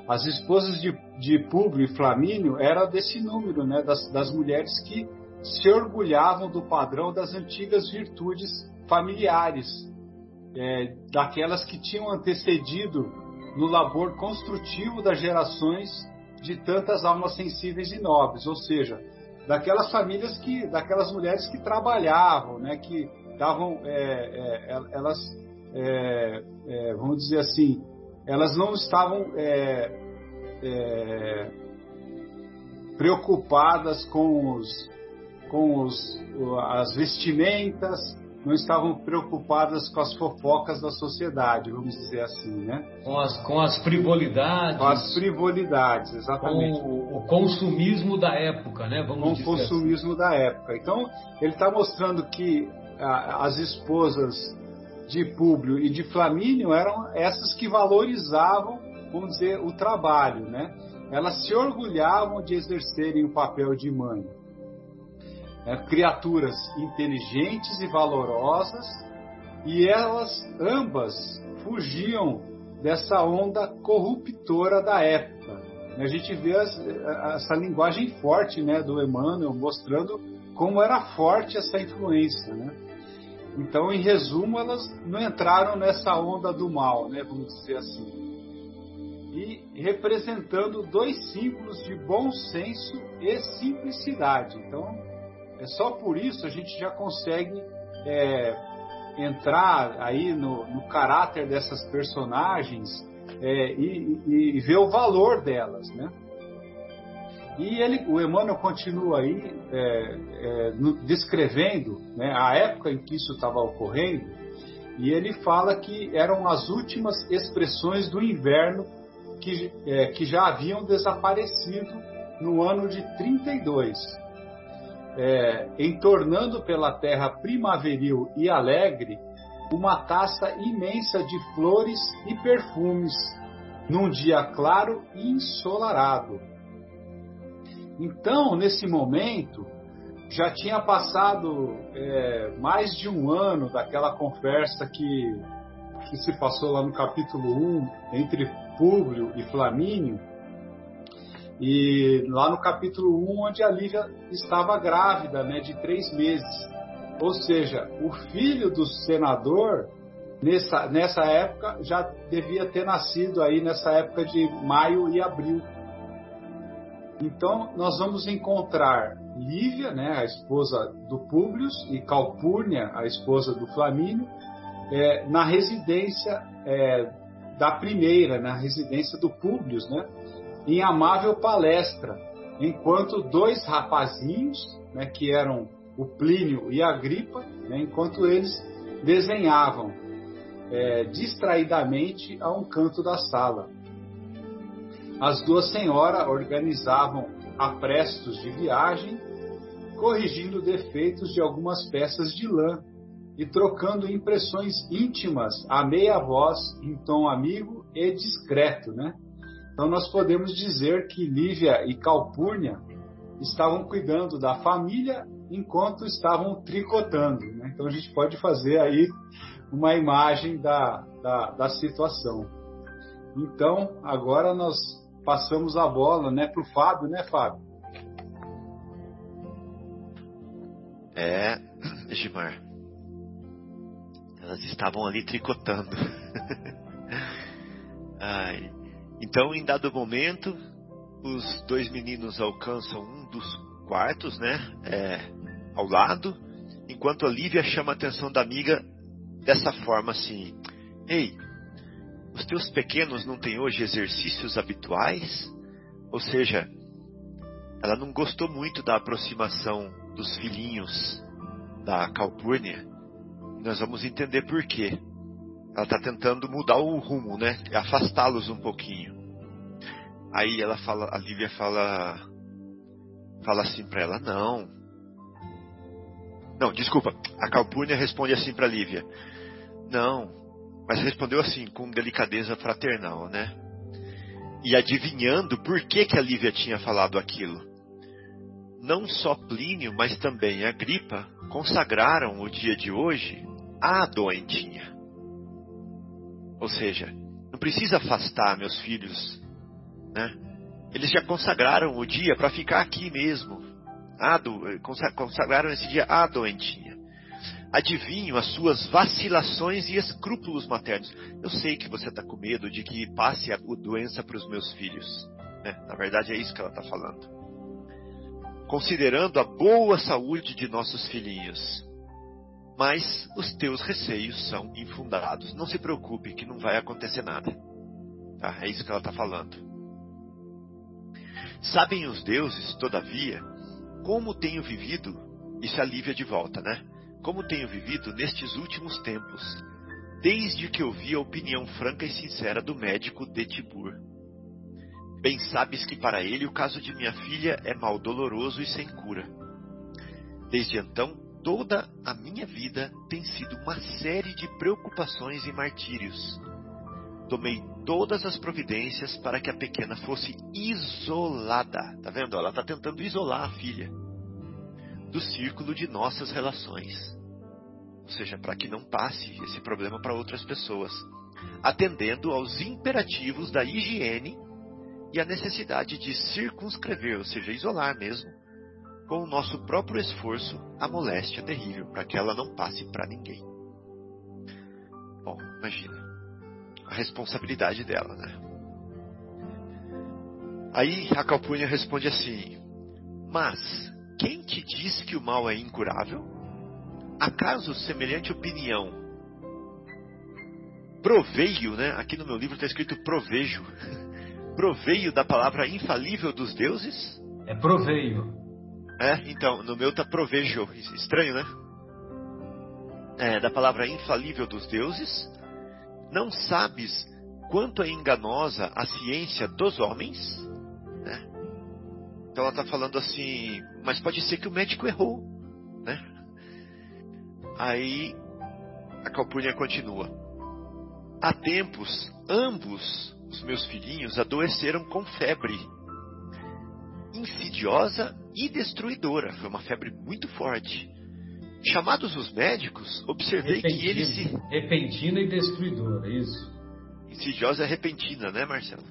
as esposas de, de Públio e Flamínio eram desse número, né, das, das mulheres que se orgulhavam do padrão das antigas virtudes familiares, é, daquelas que tinham antecedido no labor construtivo das gerações de tantas almas sensíveis e nobres, ou seja, daquelas famílias que, daquelas mulheres que trabalhavam, né, que davam, é, é, elas, é, é vamos dizer assim, elas não estavam é, é, preocupadas com os, com os, as vestimentas, não estavam preocupadas com as fofocas da sociedade, vamos dizer assim, né? Com as, com as frivolidades. Com as frivolidades, exatamente. Com o, o consumismo da época, né? Vamos com o consumismo assim. da época. Então, ele está mostrando que a, as esposas de Públio e de Flamínio eram essas que valorizavam, vamos dizer, o trabalho, né? Elas se orgulhavam de exercerem o papel de mãe né, criaturas inteligentes e valorosas, e elas ambas fugiam dessa onda corruptora da época. A gente vê as, essa linguagem forte né, do Emmanuel mostrando como era forte essa influência. Né? Então, em resumo, elas não entraram nessa onda do mal, né, vamos dizer assim. E representando dois símbolos de bom senso e simplicidade. Então, é só por isso a gente já consegue é, entrar aí no, no, caráter dessas personagens é, e, e, e, ver o valor delas, né? E ele, o Emmanuel continua aí é, é, no, descrevendo né, a época em que isso estava ocorrendo e ele fala que eram as últimas expressões do inverno que, é, que já haviam desaparecido no ano de 32 é, entornando pela terra primaveril e alegre uma taça imensa de flores e perfumes, num dia claro e ensolarado. Então, nesse momento, já tinha passado é, mais de um ano daquela conversa que, que se passou lá no capítulo 1 entre Públio e Flamínio, e lá no capítulo 1, onde a Lívia estava grávida, né, de três meses. Ou seja, o filho do senador, nessa, nessa época, já devia ter nascido aí nessa época de maio e abril. Então, nós vamos encontrar Lívia, né, a esposa do Públio, e Calpurnia, a esposa do Flamínio, é, na residência é, da primeira, na residência do Públio, né, em amável palestra, enquanto dois rapazinhos, né, que eram o Plínio e a Gripa, né, enquanto eles desenhavam é, distraidamente a um canto da sala. As duas senhoras organizavam aprestos de viagem, corrigindo defeitos de algumas peças de lã e trocando impressões íntimas a meia voz em tom amigo e discreto, né? Então nós podemos dizer que Lívia e Calpurnia estavam cuidando da família enquanto estavam tricotando. Né? Então a gente pode fazer aí uma imagem da, da, da situação. Então agora nós passamos a bola né, para o Fábio, né, Fábio? É, Gimar. Elas estavam ali tricotando. Ai. Então, em dado momento, os dois meninos alcançam um dos quartos, né? É, ao lado, enquanto a Lívia chama a atenção da amiga dessa forma assim: Ei, os teus pequenos não têm hoje exercícios habituais? Ou seja, ela não gostou muito da aproximação dos filhinhos da Calpurnia. Nós vamos entender por quê. Ela está tentando mudar o rumo, né? Afastá-los um pouquinho. Aí ela fala, a Lívia fala, fala assim para ela, não. Não, desculpa. A Calpurnia responde assim para Lívia, não. Mas respondeu assim, com delicadeza fraternal, né? E adivinhando por que que a Lívia tinha falado aquilo. Não só Plínio, mas também a Gripa consagraram o dia de hoje à doentinha. Ou seja, não precisa afastar meus filhos, né? Eles já consagraram o dia para ficar aqui mesmo. Ah, do, consagraram esse dia à doentinha. Adivinho as suas vacilações e escrúpulos maternos. Eu sei que você está com medo de que passe a doença para os meus filhos. Né? Na verdade, é isso que ela está falando. Considerando a boa saúde de nossos filhinhos, mas os teus receios são infundados. Não se preocupe que não vai acontecer nada. Tá? É isso que ela está falando. Sabem os deuses, todavia, como tenho vivido, isso alivia de volta, né? Como tenho vivido nestes últimos tempos, desde que ouvi a opinião franca e sincera do médico de Tibur. Bem sabes que para ele o caso de minha filha é mal doloroso e sem cura. Desde então, toda a minha vida tem sido uma série de preocupações e martírios. Tomei todas as providências para que a pequena fosse isolada. Tá vendo? Ela está tentando isolar a filha do círculo de nossas relações. Ou seja, para que não passe esse problema para outras pessoas, atendendo aos imperativos da higiene e a necessidade de circunscrever, ou seja, isolar mesmo, com o nosso próprio esforço a moléstia terrível, para que ela não passe para ninguém. Bom, imagina a responsabilidade dela, né? Aí a Calpurnia responde assim: Mas quem te diz que o mal é incurável? Acaso semelhante opinião proveio, né? Aqui no meu livro está escrito provejo. proveio da palavra infalível dos deuses? É proveio. É, então, no meu tá provejo. Estranho, né? É, da palavra infalível dos deuses. Não sabes quanto é enganosa a ciência dos homens? Né? Então ela está falando assim, mas pode ser que o médico errou, né? Aí a Calpurnia continua. Há tempos, ambos os meus filhinhos adoeceram com febre insidiosa e destruidora. Foi uma febre muito forte. Chamados os médicos, observei Repentina, que eles se. Repentina e destruidora, isso. Insidiosa repentina, né, Marcelo?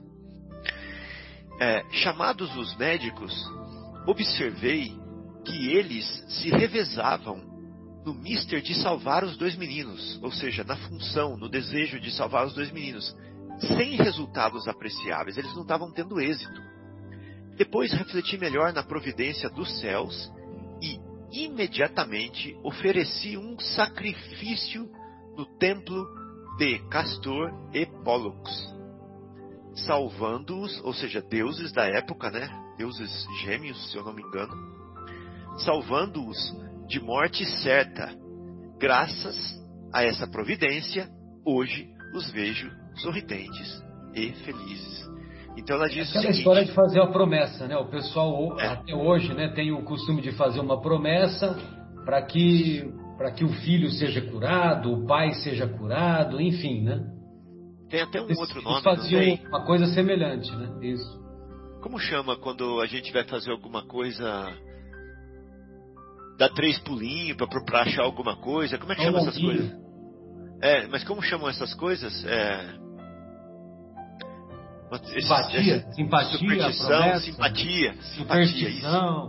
É, chamados os médicos, observei que eles se revezavam no mister de salvar os dois meninos, ou seja, na função, no desejo de salvar os dois meninos, sem resultados apreciáveis. Eles não estavam tendo êxito. Depois refleti melhor na providência dos céus e imediatamente ofereci um sacrifício no templo de Castor e Pollux, salvando-os, ou seja, deuses da época, né? Deuses gêmeos, se eu não me engano, salvando-os de morte certa. Graças a essa providência, hoje os vejo sorridentes e felizes. Então ela diz Aquela o seguinte, história de fazer a promessa, né? O pessoal É. até hoje, né, tem o costume de fazer uma promessa para que para que o filho seja curado, o pai seja curado, enfim, né? Tem até um Eles, outro eles nome, não faziam uma coisa semelhante, né? Isso. Como chama quando a gente vai fazer alguma coisa. Dá três pulinhos pra, pra achar alguma coisa? Como é que chama essas coisas? É, mas como chamam essas coisas? É. Esses- Simpatia, essa- simpatia, superstição, promessa, simpatia, simpatia, isso.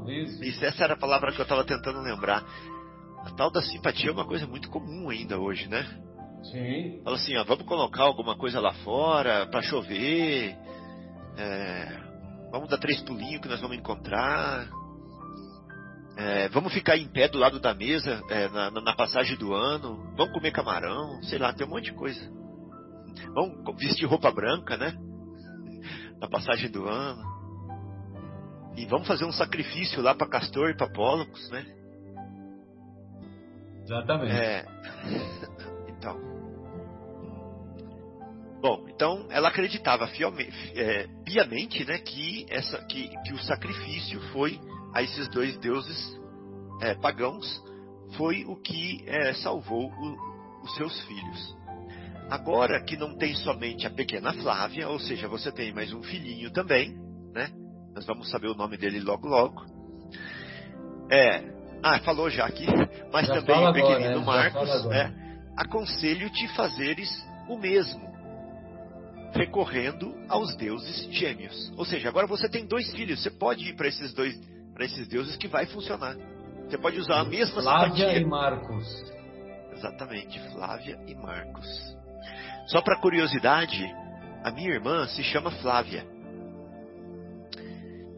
isso. Isso, essa era a palavra que eu estava tentando lembrar. A tal da simpatia é uma coisa muito comum ainda hoje, né? Sim. Fala assim, ó, vamos colocar alguma coisa lá fora para chover. é, vamos dar três pulinhos que nós vamos encontrar. é, vamos ficar em pé do lado da mesa é, na, na- passagem do ano. Vamos comer camarão, sei lá, tem um monte de coisa. Vamos vestir roupa branca, né? Na passagem do ano. E vamos fazer um sacrifício lá para Castor e para Pólocos, né? Exatamente. É. Então. Bom, então ela acreditava fielmente, é, piamente, né, que essa, que, que o sacrifício foi a esses dois deuses é, pagãos, foi o que é, salvou o- os seus filhos. Agora que não tem somente a pequena Flávia, ou seja, você tem mais um filhinho também, né? Nós vamos saber o nome dele logo logo. É, ah, falou já aqui, mas Já também o pequenino agora, né? Marcos, é, aconselho-te fazeres o mesmo, recorrendo aos deuses gêmeos. Ou seja, agora você tem dois filhos, você pode ir para esses dois, para esses deuses que vai funcionar. Você pode usar a mesma Flávia simpatia. e Marcos. Exatamente, Flávia e Marcos. Só para curiosidade, a minha irmã se chama Flávia.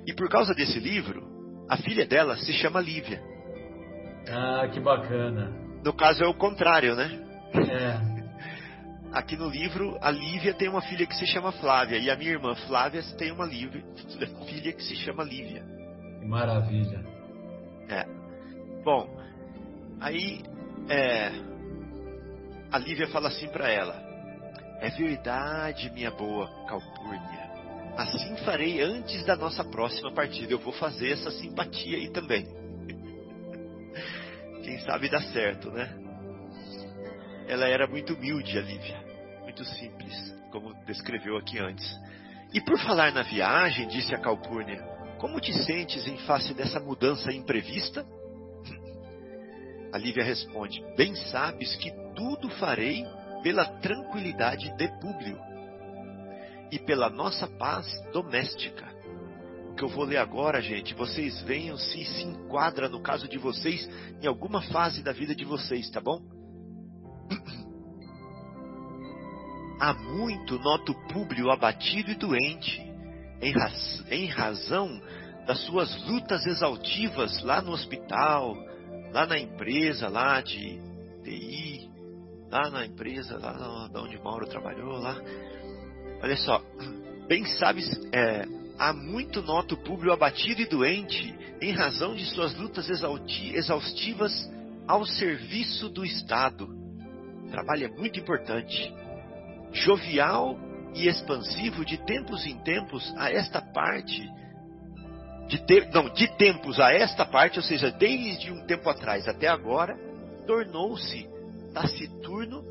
E por causa desse livro, a filha dela se chama Lívia. Ah, que bacana. No caso é o contrário, né? É. Aqui no livro, a Lívia tem uma filha que se chama Flávia e a minha irmã Flávia tem uma Lívia, filha que se chama Lívia. Que maravilha. Bom, aí é, a Lívia fala assim para ela: É verdade, minha boa Calpurnia. Assim farei antes da nossa próxima partida. Eu vou fazer essa simpatia aí também. Quem sabe dá certo, né? Ela era muito humilde, a Lívia. Muito simples, como descreveu aqui antes. E por falar na viagem, disse a Calpurnia, como te sentes em face dessa mudança imprevista? A Lívia responde: Bem sabes que tudo farei pela tranquilidade de Públio e pela nossa paz doméstica. O que eu vou ler agora, gente, vocês venham se se enquadra no caso de vocês em alguma fase da vida de vocês, tá bom? Há muito noto Públio abatido e doente, em, raz- em razão das suas lutas exaltivas lá no hospital, lá na empresa lá de TI, lá na empresa lá da onde Mauro trabalhou lá. Olha só, bem sabes, é, há muito noto Públio abatido e doente em razão de suas lutas exaustivas ao serviço do Estado. O trabalho é muito importante. Jovial e expansivo de tempos em tempos a esta parte de te- não, de tempos a esta parte, ou seja, desde um tempo atrás até agora, tornou-se taciturno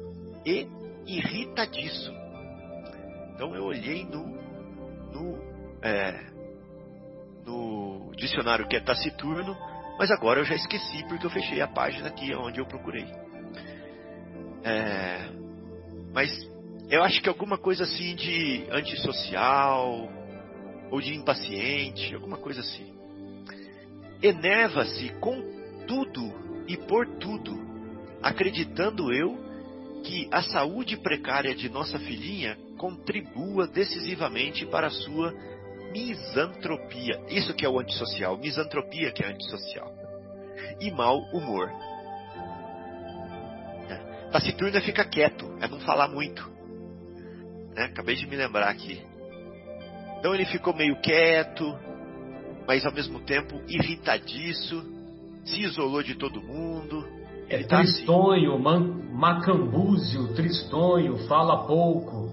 e irritadiço. Então eu olhei no, no, é, no dicionário que é taciturno, mas agora eu já esqueci porque eu fechei a página aqui onde eu procurei. É, mas eu acho que alguma coisa assim de antissocial, ou de impaciente, alguma coisa assim. Enerva-se com tudo e por tudo, acreditando eu que a saúde precária de nossa filhinha contribua decisivamente para a sua misantropia. Isso que é o antissocial, misantropia que é antissocial. E mau humor. É. Taciturna fica quieto, é não falar muito. Né? Acabei de me lembrar aqui. Então ele ficou meio quieto, mas ao mesmo tempo irritadiço, se isolou de todo mundo. É tá assim, tristonho, man- macambúzio, tristonho, fala pouco.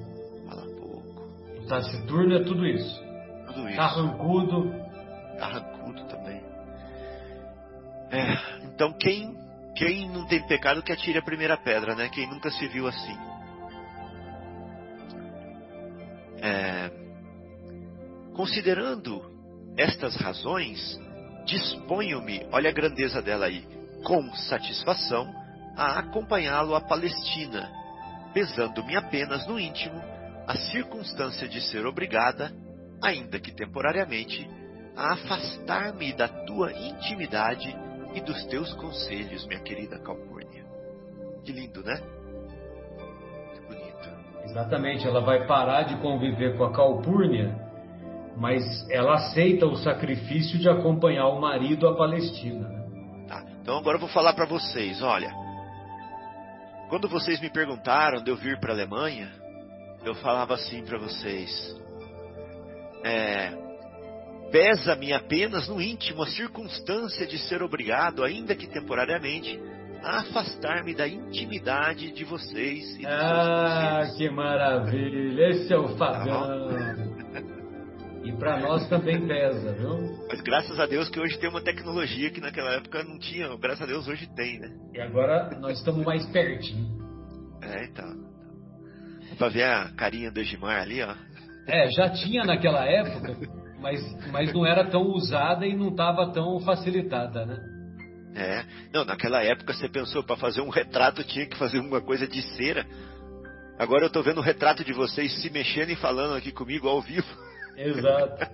fala pouco, Taciturno é tudo isso. tudo isso. Carrancudo. Carrancudo também. É, então quem, quem não tem pecado que atire a primeira pedra, né? Quem nunca se viu assim. É, considerando estas razões, disponho-me, olha a grandeza dela aí, com satisfação, a acompanhá-lo à Palestina, pesando-me apenas no íntimo a circunstância de ser obrigada, ainda que temporariamente, a afastar-me da tua intimidade e dos teus conselhos, minha querida Calpurnia. Que lindo, né? Que bonito. Exatamente, ela vai parar de conviver com a Calpurnia, mas ela aceita o sacrifício de acompanhar o marido à Palestina. Então agora eu vou falar para vocês, olha. Quando vocês me perguntaram de eu vir para a Alemanha, eu falava assim para vocês: é, pesa-me apenas no íntimo a circunstância de ser obrigado, ainda que temporariamente, a afastar-me da intimidade de vocês. Ah, que maravilha! Esse é o Fagão. E para nós também pesa, viu? Mas graças a Deus que hoje tem uma tecnologia que naquela época não tinha. Graças a Deus hoje tem, né? E agora nós estamos mais pertinho. É, então. Pra ver a carinha do Egimar ali, ó. É, já tinha naquela época, mas, mas não era tão usada e não estava tão facilitada, né? É, não, naquela época você pensou para fazer um retrato tinha que fazer uma coisa de cera. Agora eu tô vendo o retrato de vocês se mexendo e falando aqui comigo ao vivo. Exato.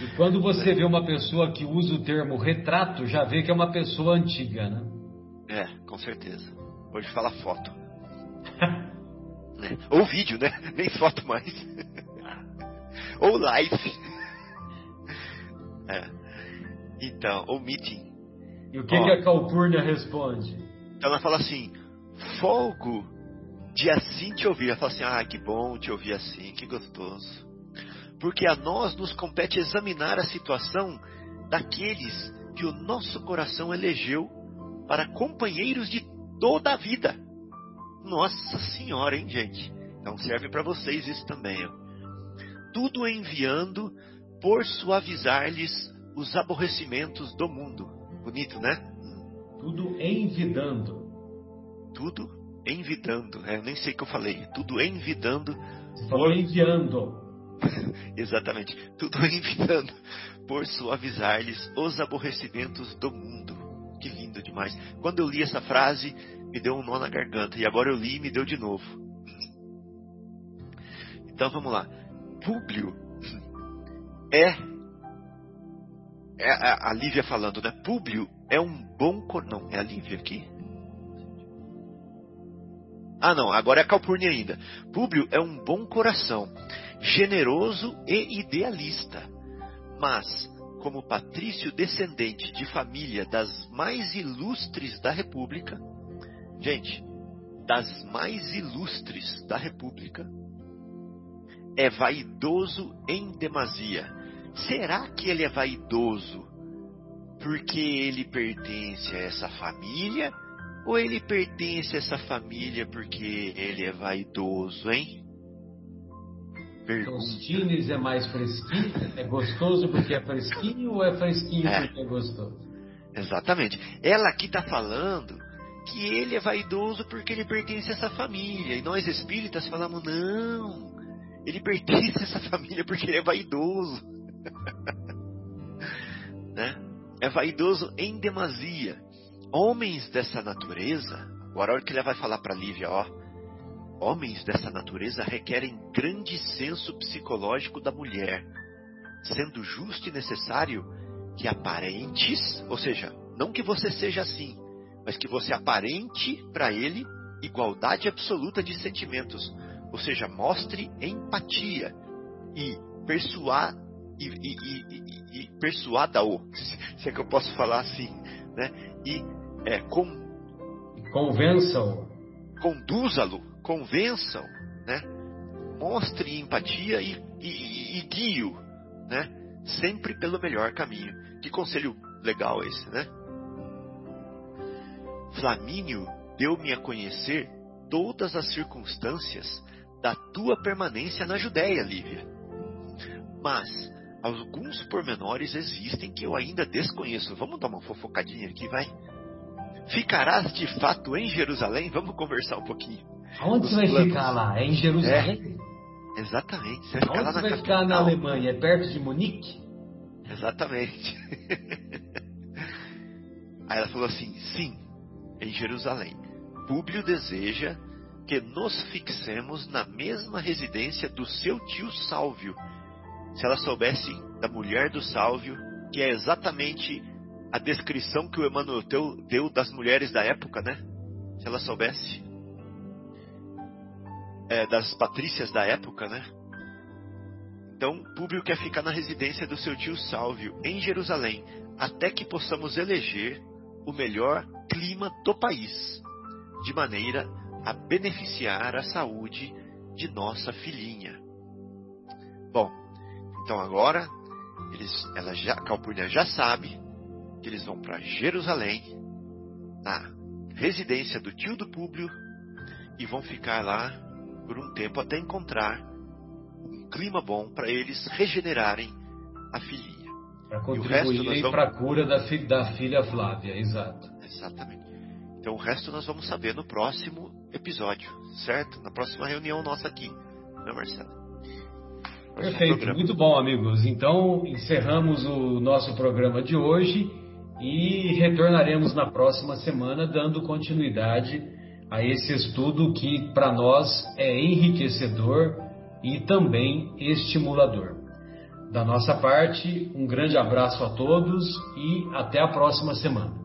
E quando você vê uma pessoa que usa o termo retrato, já vê que é uma pessoa antiga, né? É, com certeza. Hoje fala foto. né? Ou vídeo, né? Nem foto mais. ou live. É. Então, ou meeting. E o que, Ó, que a Calpurnia responde? Ela fala assim: folgo de assim te ouvir. Ela fala assim: ah, que bom te ouvir assim, que gostoso. Porque a nós nos compete examinar a situação daqueles que o nosso coração elegeu para companheiros de toda a vida. Nossa Senhora, hein, gente? Então serve para vocês isso também. Ó. Tudo enviando por suavizar-lhes os aborrecimentos do mundo. Bonito, né? Tudo envidando. Tudo envidando. É, eu nem sei o que eu falei. Tudo envidando. Você por... enviando. Exatamente. Tudo envidando por suavizar-lhes os aborrecimentos do mundo. Que lindo demais. Quando eu li essa frase, me deu um nó na garganta. E agora eu li e me deu de novo. Então vamos lá. Públio é, é a, a Lívia falando, né? Públio é um bom não é a Lívia aqui? Ah, não, agora é Calpurnia ainda. Públio é um bom coração, generoso e idealista, mas como patrício descendente de família das mais ilustres da República, gente, das mais ilustres da República, é vaidoso em demasia. Será que ele é vaidoso porque ele pertence a essa família? Ou ele pertence a essa família porque ele é vaidoso, hein? Tostines é mais fresquinho? É gostoso porque é fresquinho ou é fresquinho é. porque é gostoso? Exatamente. Ela aqui está falando que ele é vaidoso porque ele pertence a essa família. E nós espíritas falamos, não, ele pertence a essa família porque ele é vaidoso. né? É vaidoso em demasia. Homens dessa natureza, agora olha o que ele vai falar para Lívia, ó. Homens dessa natureza requerem grande senso psicológico da mulher, sendo justo e necessário que aparentes, ou seja, não que você seja assim, mas que você aparente para ele igualdade absoluta de sentimentos, ou seja, mostre empatia e persuar e, e, e, e persuada-o, se é que eu posso falar assim, né? E é, com, convença-o, conduza-lo, convença-o, né? Mostre empatia e, e, e guie-o, né? Sempre pelo melhor caminho. Que conselho legal esse, né? Flamínio deu-me a conhecer todas as circunstâncias da tua permanência na Judéia, Lívia. Mas alguns pormenores existem que eu ainda desconheço. Vamos dar uma fofocadinha aqui, vai? Ficarás de fato em Jerusalém? Vamos conversar um pouquinho. Onde você vai ficar lá? É em Jerusalém? Exatamente. Você vai ficar Onde lá você na vai ficar na capital. Alemanha? É perto de Munique? Exatamente. Aí ela falou assim: sim, em Jerusalém. Públio deseja que nos fixemos na mesma residência do seu tio Sálvio. Se ela soubesse da mulher do Sálvio, que é exatamente a descrição que o Emmanuel deu, das mulheres da época, né? Se ela soubesse. É, das patrícias da época, né? Então, Públio quer ficar na residência do seu tio Sálvio, em Jerusalém, até que possamos eleger o melhor clima do país, de maneira a beneficiar a saúde de nossa filhinha. Bom, então agora eles, ela já, Calpurnia já sabe que eles vão para Jerusalém, na residência do tio do Públio, e vão ficar lá por um tempo até encontrar um clima bom para eles regenerarem a filhinha. Para E contribuírem vamos- para a cura da, fi- da filha Flávia, exato. Exatamente. Então o resto nós vamos saber no próximo episódio, certo? Na próxima reunião nossa aqui, né, Marcelo? Perfeito, programa. muito bom, amigos. Então, encerramos o nosso programa de hoje e retornaremos na próxima semana, dando continuidade a esse estudo que, para nós, é enriquecedor e também estimulador. Da nossa parte, um grande abraço a todos e até a próxima semana.